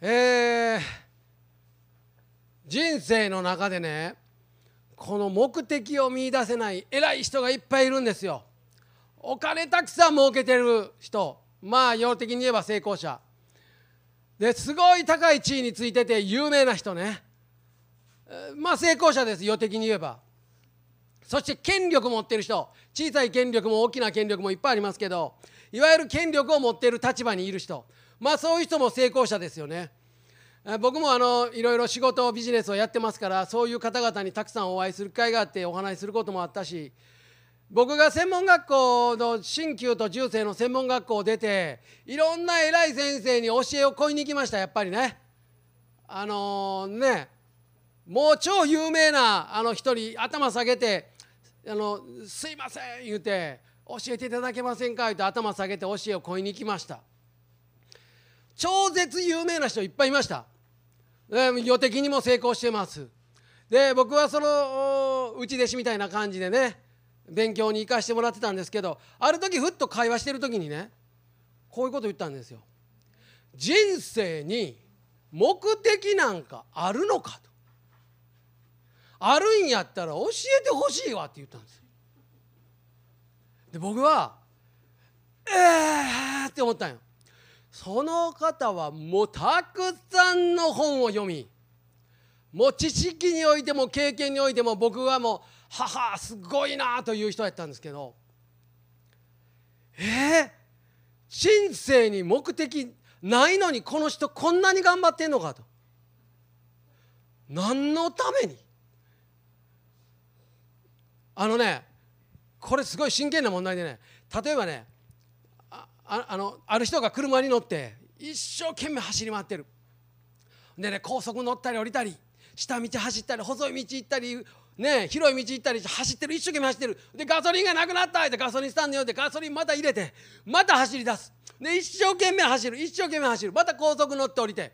えー、人生の中でねこの目的を見いだせない偉い人がいっぱいいるんですよ。お金たくさん儲けてる人。まあ世的に言えば成功者。ですごい高い地位についてて有名な人ね。まあ成功者です世的に言えば。そして権力持ってる人。小さい権力も大きな権力もいっぱいありますけどいわゆる権力を持ってる立場にいる人。まあそういう人も成功者ですよね僕もあのいろいろ仕事ビジネスをやってますからそういう方々にたくさんお会いする機会があってお話しすることもあったし僕が専門学校の新旧と中世の専門学校を出ていろんな偉い先生に教えを請いに行きましたやっぱりねあのー、ねもう超有名なあの一人頭下げてあの「すいません」言うて「教えていただけませんか?」言うて頭下げて教えを請いに行きました超絶有名な人いっぱいいました予的にも成功してますで僕はその内弟子みたいな感じでね勉強に行かしてもらってたんですけどある時ふっと会話してる時にねこういうこと言ったんですよ。人生に目的なんかあるのかと。あるんやったら教えてほしいわって言ったんですよ。で僕はえーって思ったんよ。その方はもうたくさんの本を読みもう知識においても経験においても僕はもう母すごいなという人やったんですけどえー、人生に目的ないのにこの人こんなに頑張ってんのかと。何のために？あのねこれすごい真剣な問題でね例えばねああのある人が車に乗って一生懸命走り回ってる。でね高速乗ったり降りたり下道走ったり細い道行ったりね広い道行ったり走ってる一生懸命走ってる。でガソリンがなくなった。ってガソリンスタンドに寄ってガソリンまた入れてまた走り出す。で一生懸命走る一生懸命走る。また高速乗って降りて。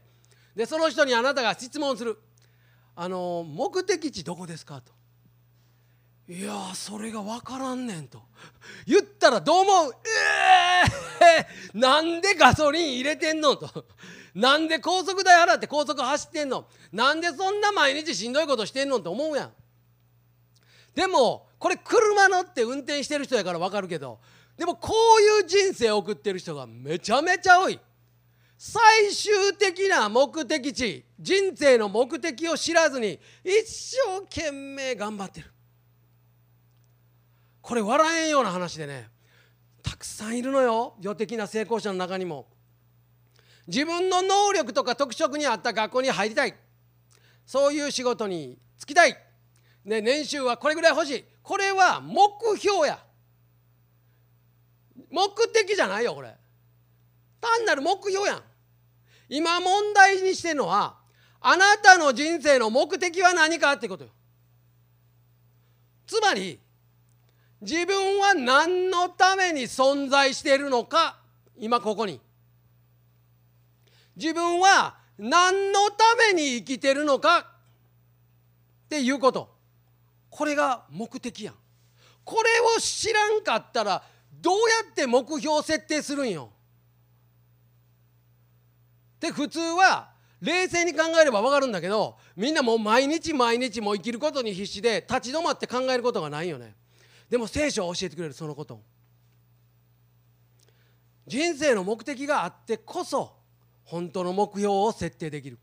でその人にあなたが質問する「あの目的地どこですか?」と「いやそれが分からんねん」と。言ったらどう思う？えー、なんでガソリン入れてんのと。なんで高速代払って高速走ってんの。なんでそんな毎日しんどいことしてんのって思うやん。でもこれ車乗って運転してる人やから分かるけど。でもこういう人生を送ってる人がめちゃめちゃ多い。最終的な目的地人生の目的を知らずに一生懸命頑張ってる。これ笑えんような話でねたくさんいるのよ世的な成功者の中にも。自分の能力とか特色に合った学校に入りたい。そういう仕事に就きたい。ね、年収はこれぐらい欲しい。これは目標や。目的じゃないよこれ。単なる目標やん。今問題にしてるのはあなたの人生の目的は何かってことよ。つまり自分は何のために存在しているのか今ここに。自分は何のために生きてるのかっていうこと。これが目的やん。これを知らんかったらどうやって目標設定するんよ。で普通は冷静に考えれば分かるんだけどみんなもう毎日毎日も生きることに必死で立ち止まって考えることがないよね。でも聖書は教えてくれるそのこと人生の目的があってこそ本当の目標を設定できる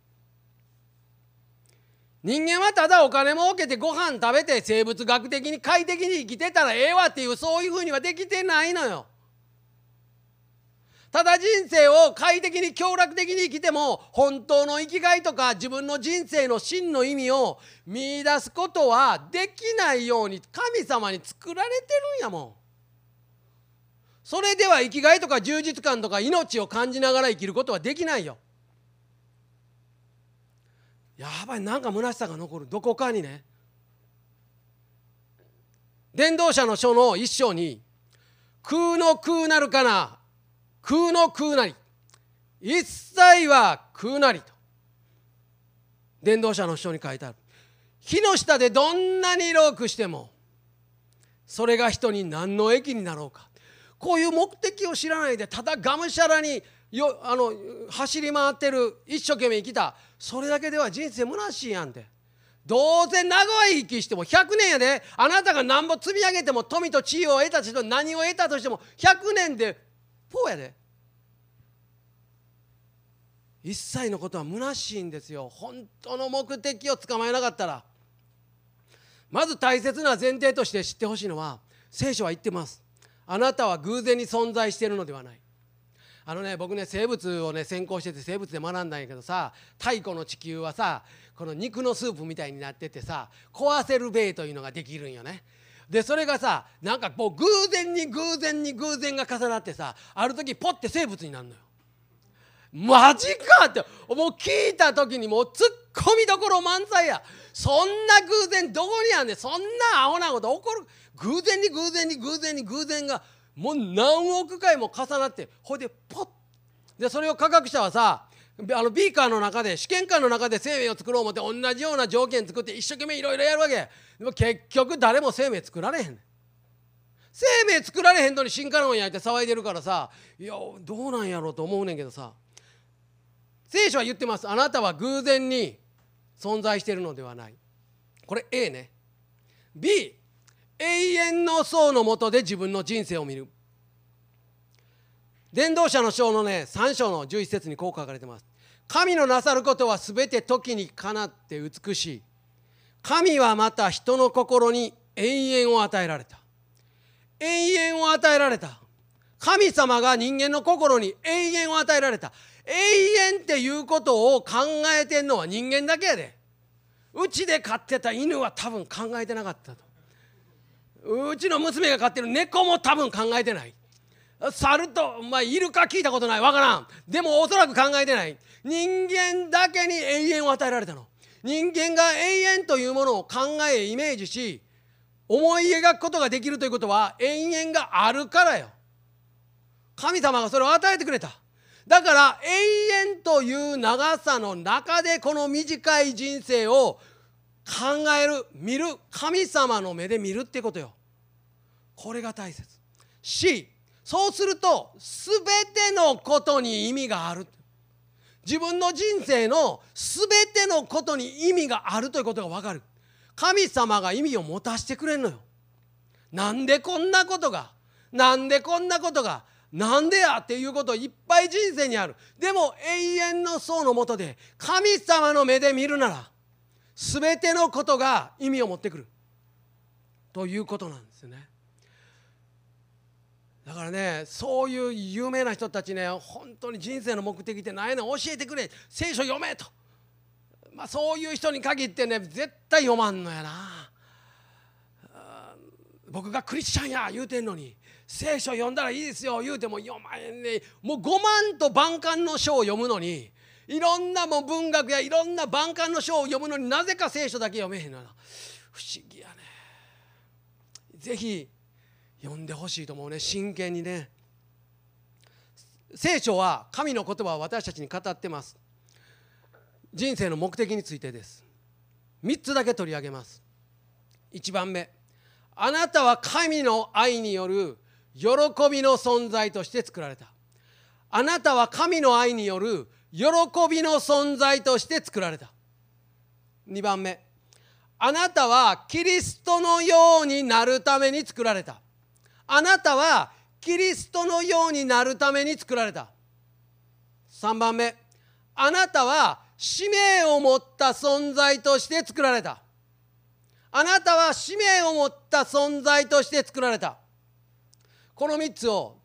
人間はただお金儲けてご飯食べて生物学的に快適に生きてたらええわっていうそういうふうにはできてないのよ。ただ人生を快適に享楽的に生きても本当の生きがいとか自分の人生の真の意味を見いだすことはできないように神様に作られてるんやもん。それでは生きがいとか充実感とか命を感じながら生きることはできないよ。やばいなんか虚しさが残るどこかにね伝道者の書の一章に「空の空なるかな空の空なり。一切は空なり」と。伝道者の書に書いてある。火の下でどんなにロークしてもそれが人に何の益になろうか。こういう目的を知らないでただがむしゃらによあの走り回ってる一生懸命生きた。それだけでは人生虚しいやんて。どうせ長い生きしても100年やで。あなたが何ぼ積み上げても富と地位を得た人何を得たとしても100年でポーやで。一切のことは虚しいんですよ。本当の目的を捕まえなかったら。まず大切な前提として知ってほしいのは聖書は言ってます。あなたは偶然に存在しているのではない。あのね僕ね生物をね専攻してて生物で学んだんやけどさ太古の地球はさこの肉のスープみたいになっててさ壊せる米というのができるんよね。でそれがさなんかもう偶然に偶然に偶然が重なってさある時ポッて生物になるのよ。マジかってもう聞いた時にもうツッコミどころ満載や。そんな偶然どこにあんねん。そんなアホなこと起こる。偶然に偶然に偶然に偶然がもう何億回も重なってほいでポッ。でそれを科学者はさあのビーカーの中で試験管の中で生命を作ろう思って同じような条件作って一生懸命いろいろやるわけ。でも結局誰も生命作られへん。生命作られへんのに進化論やいて騒いでるからさ。いやどうなんやろうと思うねんけどさ。聖書は言ってます。あなたは偶然に存在しているのではない。これ A ね。B 永遠の層のもとで自分の人生を見る。伝道者の章のね3章の11節にこう書かれてます。神のなさることは全て時にかなって美しい。神はまた人の心に永遠を与えられた。永遠を与えられた。神様が人間の心に永遠を与えられた。永遠っていうことを考えてんのは人間だけやで。うちで飼ってた犬は多分考えてなかったと。うちの娘が飼ってる猫も多分考えてない。猿と、まあ、イルカ聞いたことない。わからん。でもおそらく考えてない。人間だけに永遠を与えられたの。人間が永遠というものを考えイメージし思い描くことができるということは永遠があるからよ。神様がそれを与えてくれた。だから永遠という長さの中でこの短い人生を考える見る神様の目で見るってことよ。これが大切。C そうすると全てのことに意味がある。自分の人生の全てのことに意味があるということが分かる。神様が意味を持たせてくれんのよ。なんでこんなことが？なんでこんなことが？なんでや？っていうこといっぱい人生にある。でも永遠の層のもとで神様の目で見るなら全てのことが意味を持ってくる。ということなんですよね。だからねそういう有名な人たちね本当に人生の目的って何やねん教えてくれ聖書読めと、まあ、そういう人に限ってね絶対読まんのやな。僕がクリスチャンや言うてんのに聖書読んだらいいですよ言うても読まへんねもう5万と万感の書を読むのにいろんなも文学やいろんな万感の書を読むのになぜか聖書だけ読めへんのな。不思議やね。ぜひ読んでほしいと思うね。真剣にね。聖書は神の言葉を私たちに語ってます。人生の目的についてです。3つだけ取り上げます。1番目。あなたは神の愛による喜びの存在として作られた。あなたは神の愛による喜びの存在として作られた。2番目。あなたはキリストのようになるために作られた。あなたはキリストのようになるために作られた。3番目。あなたは使命を持った存在として作られた。あなたは使命を持った存在として作られた。この3つを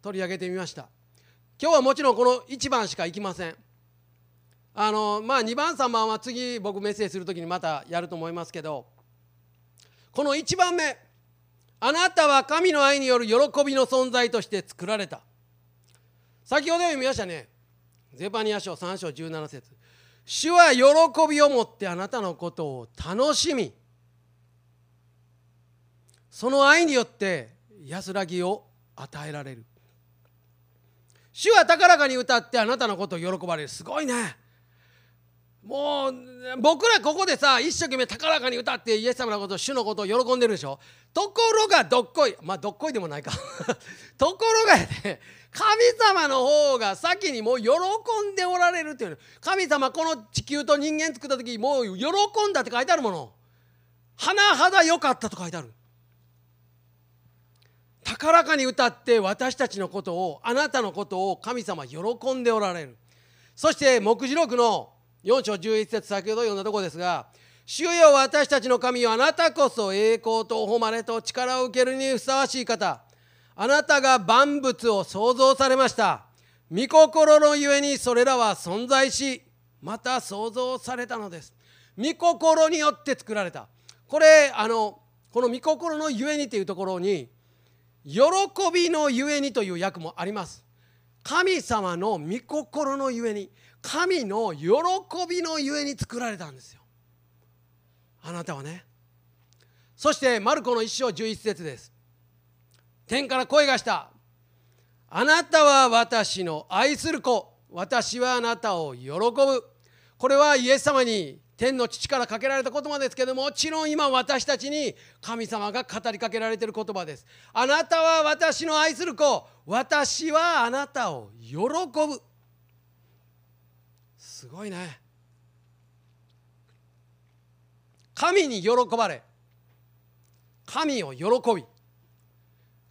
取り上げてみました。今日はもちろんこの1番しか行きません。あのまあ2番3番は次僕メッセージする時にまたやると思いますけどこの1番目。あなたは神の愛による喜びの存在として作られた。先ほど読みましたね。ゼパニア書3章17節。主は喜びを持ってあなたのことを楽しみ。その愛によって安らぎを与えられる。主は高らかに歌ってあなたのことを喜ばれる。すごいね。もう僕らここでさ一生懸命高らかに歌ってイエス様のこと主のことを喜んでるでしょ？ところがどっこいまあどっこいでもないか。ところがやね神様の方が先にもう喜んでおられるっていう神様この地球と人間作った時もう喜んだって書いてあるもの。甚だ良かったと書いてある。高らかに歌って私たちのことをあなたのことを神様喜んでおられる。そして目次録の4章11節先ほど読んだところですが「主よ私たちの神よあなたこそ栄光と誉れと力を受けるにふさわしい方。あなたが万物を創造されました。御心のゆえにそれらは存在しまた創造されたのです。御心によって作られた。これあのこの御心のゆえにというところに喜びのゆえにという訳もあります。神様の御心のゆえに。神の喜びのゆえに作られたんですよ。あなたはね。そしてマルコの一章11節です。天から声がした。あなたは私の愛する子。私はあなたを喜ぶ。これはイエス様に天の父からかけられた言葉ですけどもちろん今私たちに神様が語りかけられている言葉です。あなたは私の愛する子。私はあなたを喜ぶ。すごいね。神に喜ばれ。神を喜び。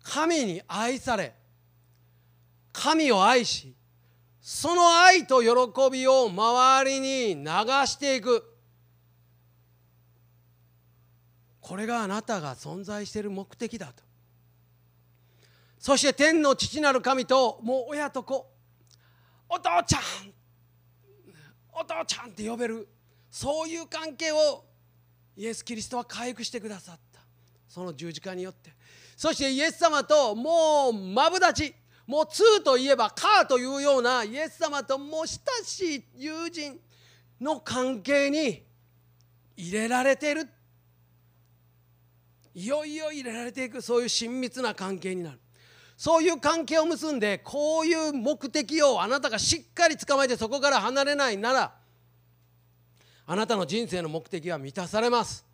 神に愛され。神を愛しその愛と喜びを周りに流していく。これがあなたが存在している目的だと。そして天の父なる神ともう親と子。お父ちゃんお父ちゃんって呼べる。そういう関係をイエス・キリストは回復してくださった。その十字架によって。そしてイエス様ともうまぶだち。もう2といえばカーというようなイエス様とも親しい友人の関係に入れられている。いよいよ入れられていく。そういう親密な関係になる。そういう関係を結んでこういう目的をあなたがしっかり捕まえてそこから離れないならあなたの人生の目的は満たされます。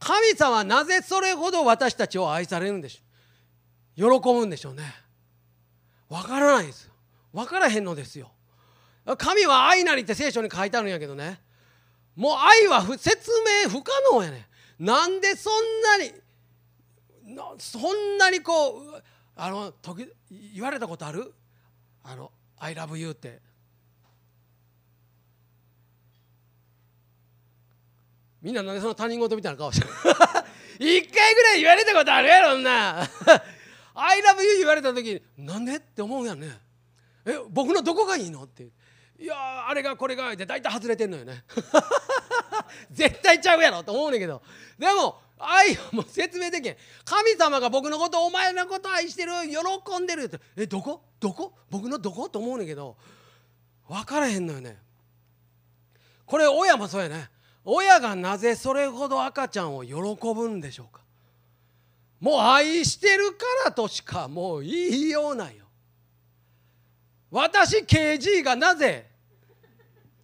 神様はなぜそれほど私たちを愛されるんでしょう？喜ぶんでしょうね。わからないですよ。わからへんのですよ。神は愛なりって聖書に書いてあるんやけどね。もう愛は説明不可能やねなんでそんなにそんなにこうあの時言われたことある？あの「I love you」って。みんななんでその他人事みたいな顔してる？一回ぐらい言われたことあるやろんな「I love you」言われた時になんでって思うやんね。え僕のどこがいいの？って。いやあれがこれがって大体外れてんのよね。絶対ちゃうやろと思うねんけど。でも愛はもう説明できん。神様が僕のことお前のこと愛してる喜んでるって。えどこ？どこ？僕のどこと思うねんけど。分からへんのよね。これ親もそうやね。親がなぜそれほど赤ちゃんを喜ぶんでしょうか。もう愛してるからとしかもう言いようないよ。私 KG がなぜ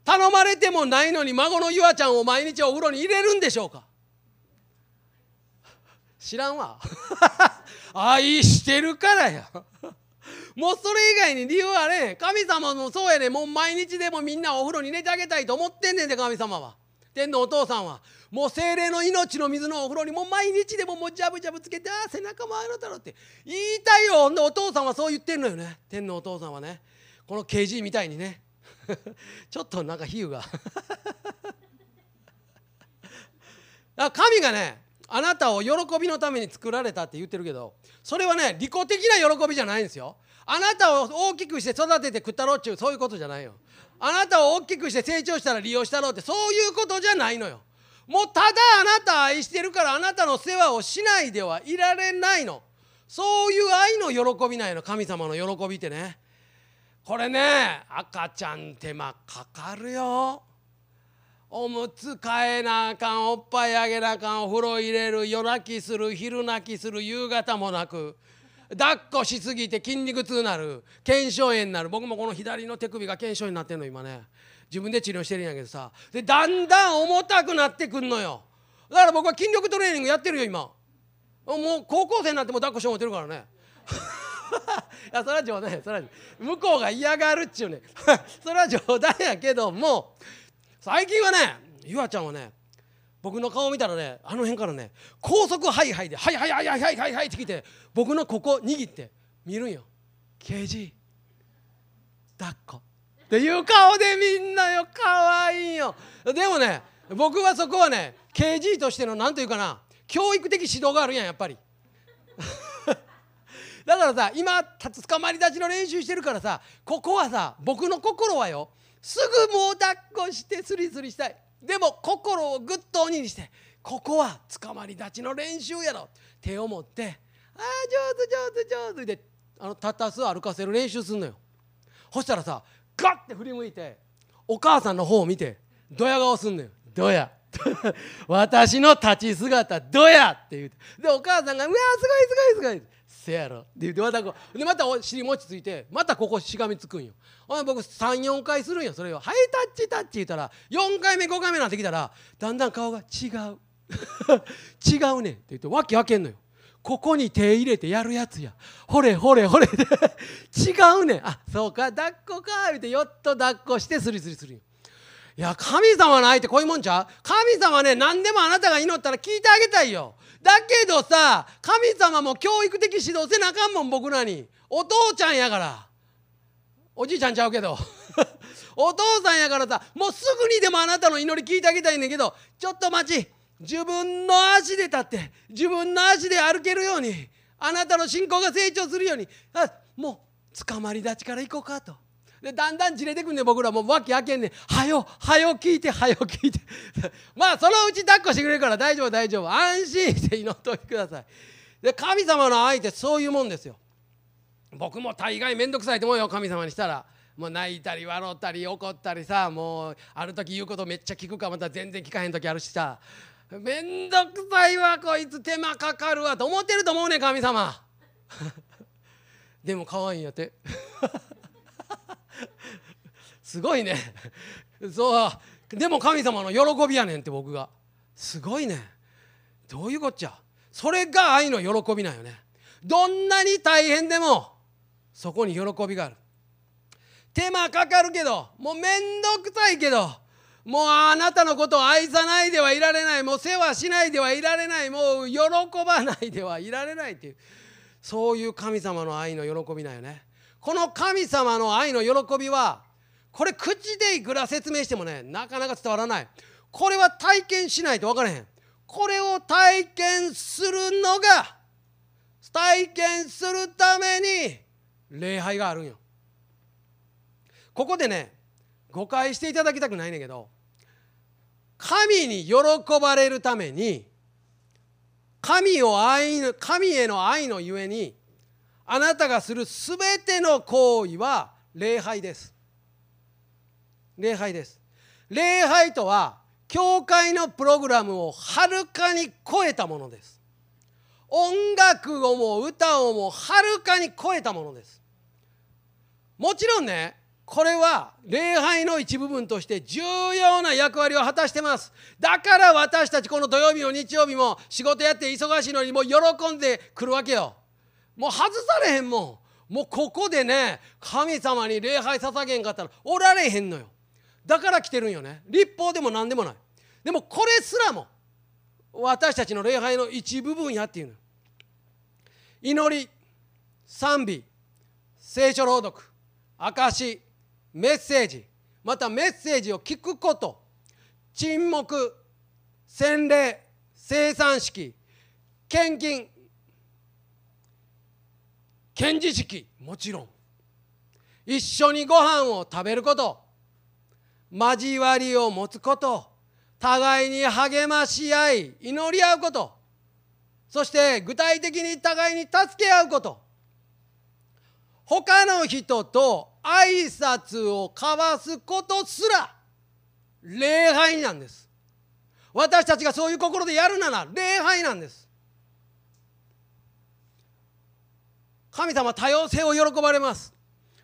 頼まれてもないのに孫のゆあちゃんを毎日お風呂に入れるんでしょうか？知らんわ。愛してるからや。もうそれ以外に理由はね神様もそうやねもう毎日でもみんなお風呂に入れてあげたいと思ってんねんで神様は。天のお父さんは。もう精霊の命の水のお風呂にもう毎日でももうジャブジャブつけてああ背中もあるだろって。言いたいよ。ほんでお父さんはそう言ってんのよね。天のお父さんはね。この KG みたいにね。ちょっとなんか比喩が。神がねあなたを喜びのために作られたって言ってるけどそれはね利己的な喜びじゃないんですよ。あなたを大きくして育てて食ったろうっちゅうそういうことじゃないよ。あなたを大きくして成長したら利用したろうってそういうことじゃないのよ。もうただあなた愛してるからあなたの世話をしないではいられないの。そういう愛の喜びないの神様の喜びってね。これね赤ちゃん手間かかるよ。おむつ替えなあかんおっぱいあげなあかんお風呂入れる夜泣きする昼泣きする夕方もなく抱っこしすぎて筋肉痛になる腱鞘炎になる。僕もこの左の手首が腱鞘炎になってんの今ね。自分で治療してるんやけどさ。でだんだん重たくなってくんのよ。だから僕は筋力トレーニングやってるよ今。もう高校生になっても抱っこしてもってるからね。いやそれは冗談やそれは向こうが嫌がるっちゅうね それは冗談やけども最近はねゆあちゃんはね僕の顔見たらねあの辺からね高速ハイハイで「はいはいはいはいはいはいはい」って来て僕のここ握って見るんよ「ケージ抱っこ」っていう顔でみんなよ可愛いよ。でもね僕はそこはね KG としての何というかな教育的指導があるやんやっぱり。だからさ今つかまり立ちの練習してるからさここはさ僕の心はよすぐもう抱っこしてスリスリしたい。でも心をぐっと鬼にしてここはつかまり立ちの練習やろ。手を持って「ああ上手上手上手」であの立たす歩かせる練習すんのよ。そしたらさガッて振り向いてお母さんの方を見てドヤ顔すんのよ。ドヤ。私の立ち姿ドヤって言うて。でお母さんが「うわすごいすごいすごい」せやろ。って言ってまたこうでまたお尻餅ついてまたここしがみつくんよ。ほん僕34回するんよ。それを「はいタッチタッチ」言ったら4回目5回目なってきたらだんだん顔が違う。違うねん。って言ってわけ開けんのよ。ここに手入れてやるやつや。ほれほれほれ。で 違うねん。あそうか抱っこか。言うてよっと抱っこしてスリスリするよ。いや神様の愛ってこういうもんちゃう？神様ね何でもあなたが祈ったら聞いてあげたいよ。だけどさ神様も教育的指導せなあかんもん僕らに。お父ちゃんやから。おじいちゃんちゃうけど。お父さんやからさもうすぐにでもあなたの祈り聞いてあげたいねんけどちょっと待ち。自分の足で立って自分の足で歩けるようにあなたの信仰が成長するようにあもう捕まり立ちから行こうかと。でだんだんじれてくんね僕らもう訳開けんねん「はよはよ聞いてはよ聞いて」まあそのうち抱っこしてくれるから大丈夫大丈夫。安心して祈っておいてください。で神様の愛ってそういうもんですよ。僕も大概面倒くさいと思うよ神様にしたら。もう泣いたり笑ったり怒ったりさ。もうある時言うことめっちゃ聞くかまた全然聞かへん時あるしさ。面倒くさいわこいつ。手間かかるわと思ってると思うね神様。でも可愛いんやって。すごいね。そう。でも神様の喜びやねんって僕が。すごいね。どういうこっちゃ。それが愛の喜びなんよね。どんなに大変でもそこに喜びがある。手間かかるけどもうめんどくさいけどもうあなたのことを愛さないではいられない。もう世話しないではいられない。もう喜ばないではいられないっていう。そういう神様の愛の喜びなんよね。この神様の愛の喜びはこれ口でいくら説明してもねなかなか伝わらない。これは体験しないと分からへん。これを体験するのが体験するために礼拝があるんよ。ここでね誤解していただきたくないねんけど神に喜ばれるために神を愛神への愛のゆえにあなたがするすべての行為は礼拝です。礼拝です。礼拝とは教会のプログラムをはるかに超えたものです。音楽をも歌をもはるかに超えたものです。もちろんねこれは礼拝の一部分として重要な役割を果たしてます。だから私たちこの土曜日も日曜日も仕事やって忙しいのにもう喜んでくるわけよ。もう外されへんもん。もうここでね神様に礼拝捧げんかったらおられへんのよ。だから来てるんよね。立法でも何でもない。でもこれすらも私たちの礼拝の一部分やっていうの祈り賛美聖書朗読証メッセージまたメッセージを聞くこと沈黙洗礼生産式献金献辞式もちろん。一緒にご飯を食べること。交わりを持つこと。互いに励まし合い祈り合うこと。そして具体的に互いに助け合うこと。他の人と挨拶を交わすことすら礼拝なんです。私たちがそういう心でやるなら礼拝なんです。神様多様性を喜ばれます。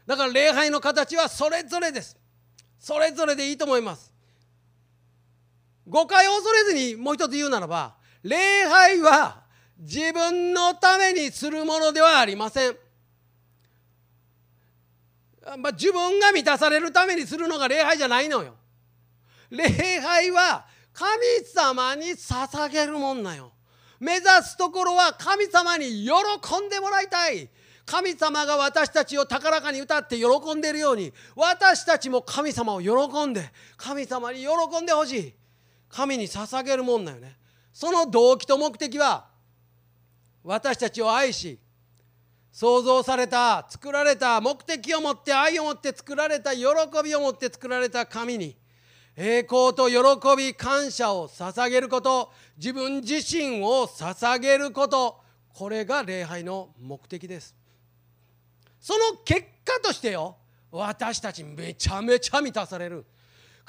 だから礼拝の形はそれぞれです。それぞれでいいと思います。誤解を恐れずにもう一つ言うならば礼拝は自分のためにするものではありません、まあ、自分が満たされるためにするのが礼拝じゃないのよ。礼拝は神様に捧げるもんなよ。目指すところは神様に喜んでもらいたい。神様が私たちを高らかに歌って喜んでいるように私たちも神様を喜んで神様に喜んでほしい。神に捧げるもんだよね。その動機と目的は私たちを愛し創造された作られた目的を持って愛を持って作られた喜びを持って作られた神に栄光と喜び感謝を捧げること自分自身を捧げること。これが礼拝の目的です。その結果としてよ私たちめちゃめちゃ満たされる。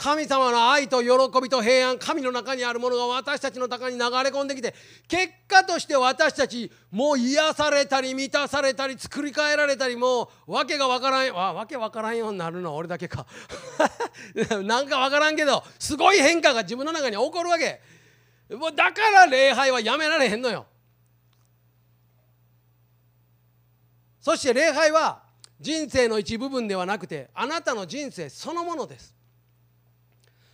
神様の愛と喜びと平安神の中にあるものが私たちの中に流れ込んできて結果として私たちもう癒されたり満たされたり作り変えられたりもう訳が分からんわ訳分からんようになるのは俺だけか。なんか分からんけどすごい変化が自分の中に起こるわけ。もうだから礼拝はやめられへんのよ。そして礼拝は人生の一部分ではなくてあなたの人生そのものです。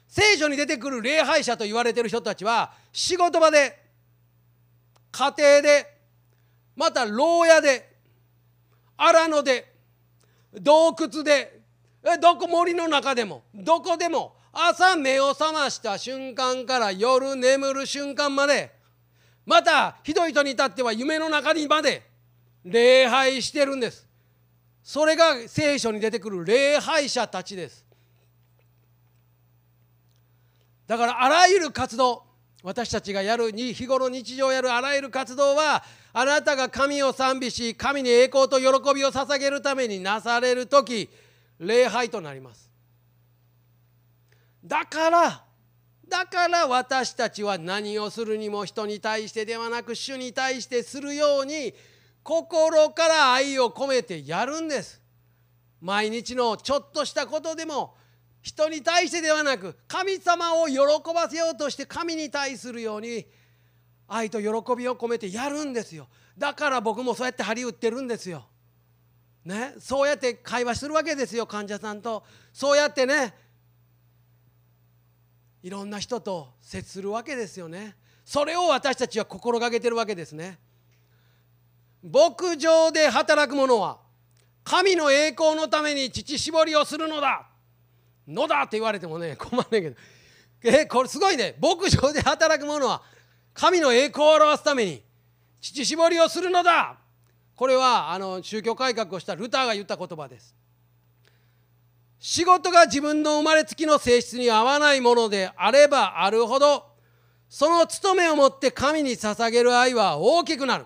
聖書に出てくる礼拝者と言われてる人たちは仕事場で家庭でまた牢屋で荒野で洞窟でどこ森の中でもどこでも朝目を覚ました瞬間から夜眠る瞬間までまたひどい人に至っては夢の中にまで礼拝してるんです。それが聖書に出てくる礼拝者たちです。だからあらゆる活動私たちがやる日頃日常やるあらゆる活動はあなたが神を賛美し神に栄光と喜びを捧げるためになされる時礼拝となります。だからだから私たちは何をするにも人に対してではなく主に対してするように心から愛を込めてやるんです。毎日のちょっとしたことでも人に対してではなく神様を喜ばせようとして神に対するように愛と喜びを込めてやるんですよ。だから僕もそうやって張り打ってるんですよ、ね、そうやって会話するわけですよ患者さんと。そうやってねいろんな人と接するわけですよね。それを私たちは心がけてるわけですね。牧場で働く者は神の栄光のために乳搾りをするのだ。のだって言われてもね困んねんけど。えこれすごいね。牧場で働く者は神の栄光を表すために乳搾りをするのだ。これはあの宗教改革をしたルターが言った言葉です。仕事が自分の生まれつきの性質に合わないものであればあるほどその務めをもって神に捧げる愛は大きくなる。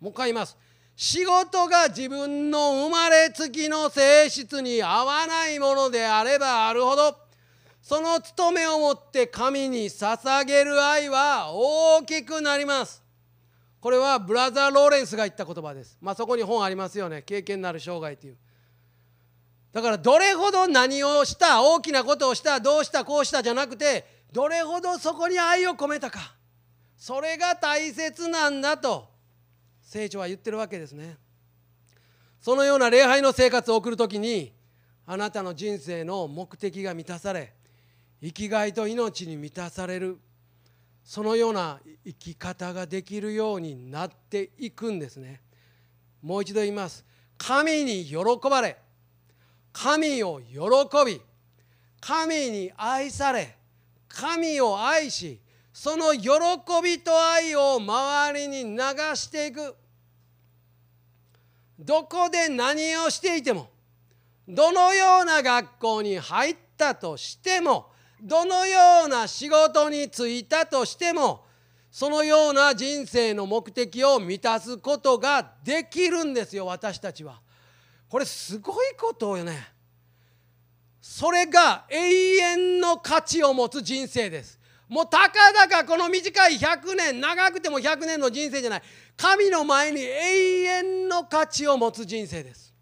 もう一回言います。仕事が自分の生まれつきの性質に合わないものであればあるほどその務めをもって神に捧げる愛は大きくなります。これはブラザー・ローレンスが言った言葉です。まあそこに本ありますよね。経験なる生涯という。だからどれほど何をした大きなことをしたどうしたこうしたじゃなくてどれほどそこに愛を込めたか。それが大切なんだと。聖書は言ってるわけですね。そのような礼拝の生活を送る時にあなたの人生の目的が満たされ生きがいと命に満たされるそのような生き方ができるようになっていくんですね。もう一度言います。神に喜ばれ神を喜び神に愛され神を愛しその喜びと愛を周りに流していく。どこで何をしていてもどのような学校に入ったとしてもどのような仕事に就いたとしてもそのような人生の目的を満たすことができるんですよ私たちは。これすごいことよね。それが永遠の価値を持つ人生です。もうたかだかこの短い100年長くても100年の人生じゃない神の前に永遠の価値を持つ人生です。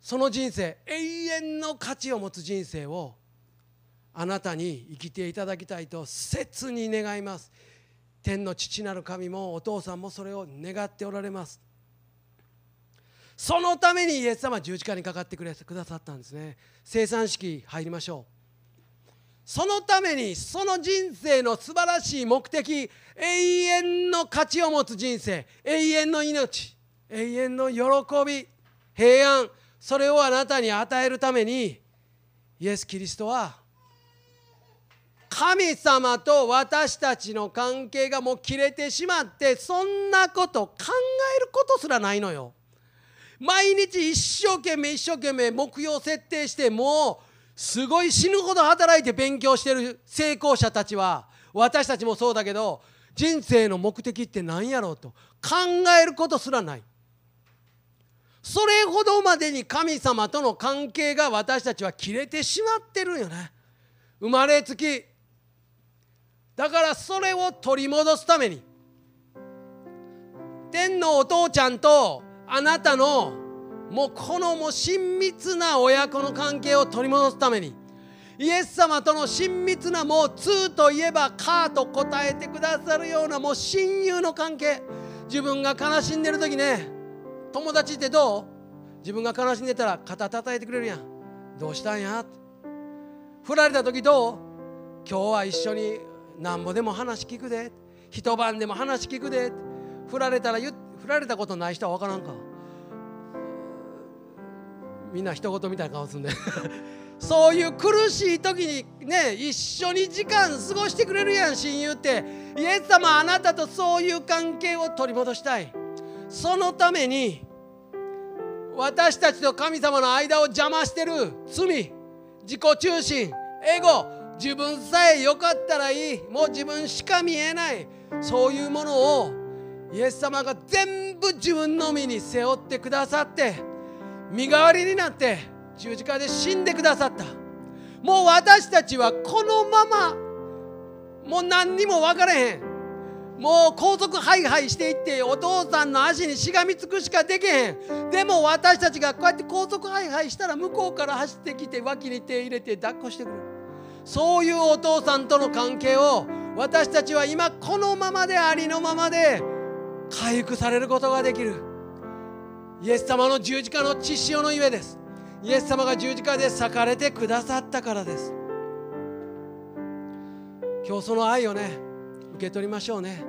その人生永遠の価値を持つ人生をあなたに生きていただきたいと切に願います。天の父なる神もお父さんもそれを願っておられます。そのためにイエス様十字架にかかってくださったんですね。生産式入りましょう。そのためにその人生の素晴らしい目的永遠の価値を持つ人生永遠の命永遠の喜び平安それをあなたに与えるためにイエス・キリストは神様と私たちの関係がもう切れてしまってそんなこと考えることすらないのよ。毎日一生懸命一生懸命目標設定してもうすごい死ぬほど働いて勉強してる成功者たちは私たちもそうだけど人生の目的って何やろうと考えることすらない。それほどまでに神様との関係が私たちは切れてしまってるよね。生まれつきだからそれを取り戻すために天のお父ちゃんとあなたのもうこのもう親密な親子の関係を取り戻すためにイエス様との親密なもう「通」といえば「カー」と答えてくださるようなもう親友の関係。自分が悲しんでる時ね友達ってどう？自分が悲しんでたら肩叩いてくれるやん。どうしたんや？振られた時どう？今日は一緒になんぼでも話聞くで。一晩でも話聞くで。振られたら振られたことない人は分からんか。みんな一言みたいな顔するんで。そういう苦しい時にね一緒に時間過ごしてくれるやん親友って。イエス様あなたとそういう関係を取り戻したい。そのために私たちと神様の間を邪魔してる罪自己中心エゴ自分さえよかったらいいもう自分しか見えないそういうものをイエス様が全部自分の身に背負ってくださって身代わりになって十字架で死んでくださった。もう私たちはこのままもう何にも分からへん。もう高速ハイハイしていってお父さんの足にしがみつくしかできへん。でも私たちがこうやって高速ハイハイしたら向こうから走ってきて脇に手入れて抱っこしてくる。そういうお父さんとの関係を私たちは今このままでありのままで回復されることができる。イエス様の十字架の血潮のゆえです。イエス様が十字架で裂かれてくださったからです。今日その愛をね受け取りましょうね。